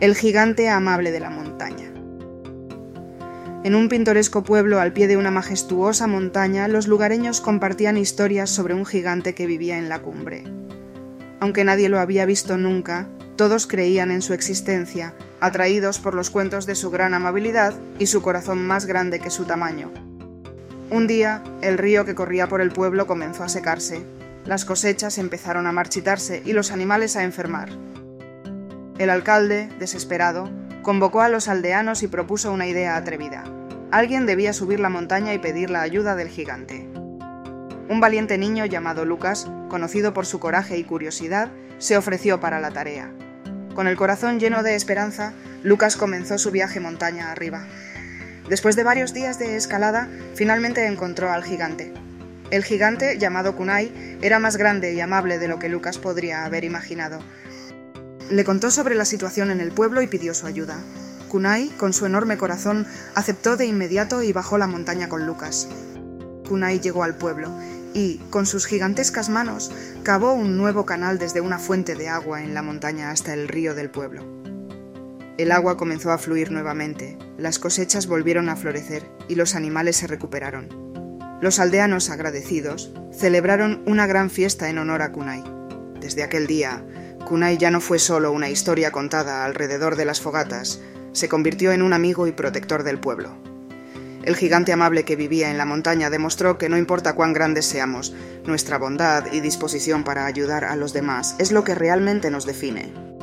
El gigante amable de la montaña. En un pintoresco pueblo al pie de una majestuosa montaña, los lugareños compartían historias sobre un gigante que vivía en la cumbre. Aunque nadie lo había visto nunca, todos creían en su existencia, atraídos por los cuentos de su gran amabilidad y su corazón más grande que su tamaño. Un día, el río que corría por el pueblo comenzó a secarse, las cosechas empezaron a marchitarse y los animales a enfermar. El alcalde, desesperado, convocó a los aldeanos y propuso una idea atrevida. Alguien debía subir la montaña y pedir la ayuda del gigante. Un valiente niño llamado Lucas, conocido por su coraje y curiosidad, se ofreció para la tarea. Con el corazón lleno de esperanza, Lucas comenzó su viaje montaña arriba. Después de varios días de escalada, finalmente encontró al gigante. El gigante, llamado Kunai, era más grande y amable de lo que Lucas podría haber imaginado, le contó sobre la situación en el pueblo y pidió su ayuda. Kunai, con su enorme corazón, aceptó de inmediato y bajó la montaña con Lucas. Kunai llegó al pueblo y, con sus gigantescas manos, cavó un nuevo canal desde una fuente de agua en la montaña hasta el río del pueblo. El agua comenzó a fluir nuevamente, las cosechas volvieron a florecer y los animales se recuperaron. Los aldeanos agradecidos celebraron una gran fiesta en honor a Kunai. Desde aquel día, Kunai ya no fue solo una historia contada alrededor de las fogatas, se convirtió en un amigo y protector del pueblo. El gigante amable que vivía en la montaña demostró que no importa cuán grandes seamos, nuestra bondad y disposición para ayudar a los demás es lo que realmente nos define.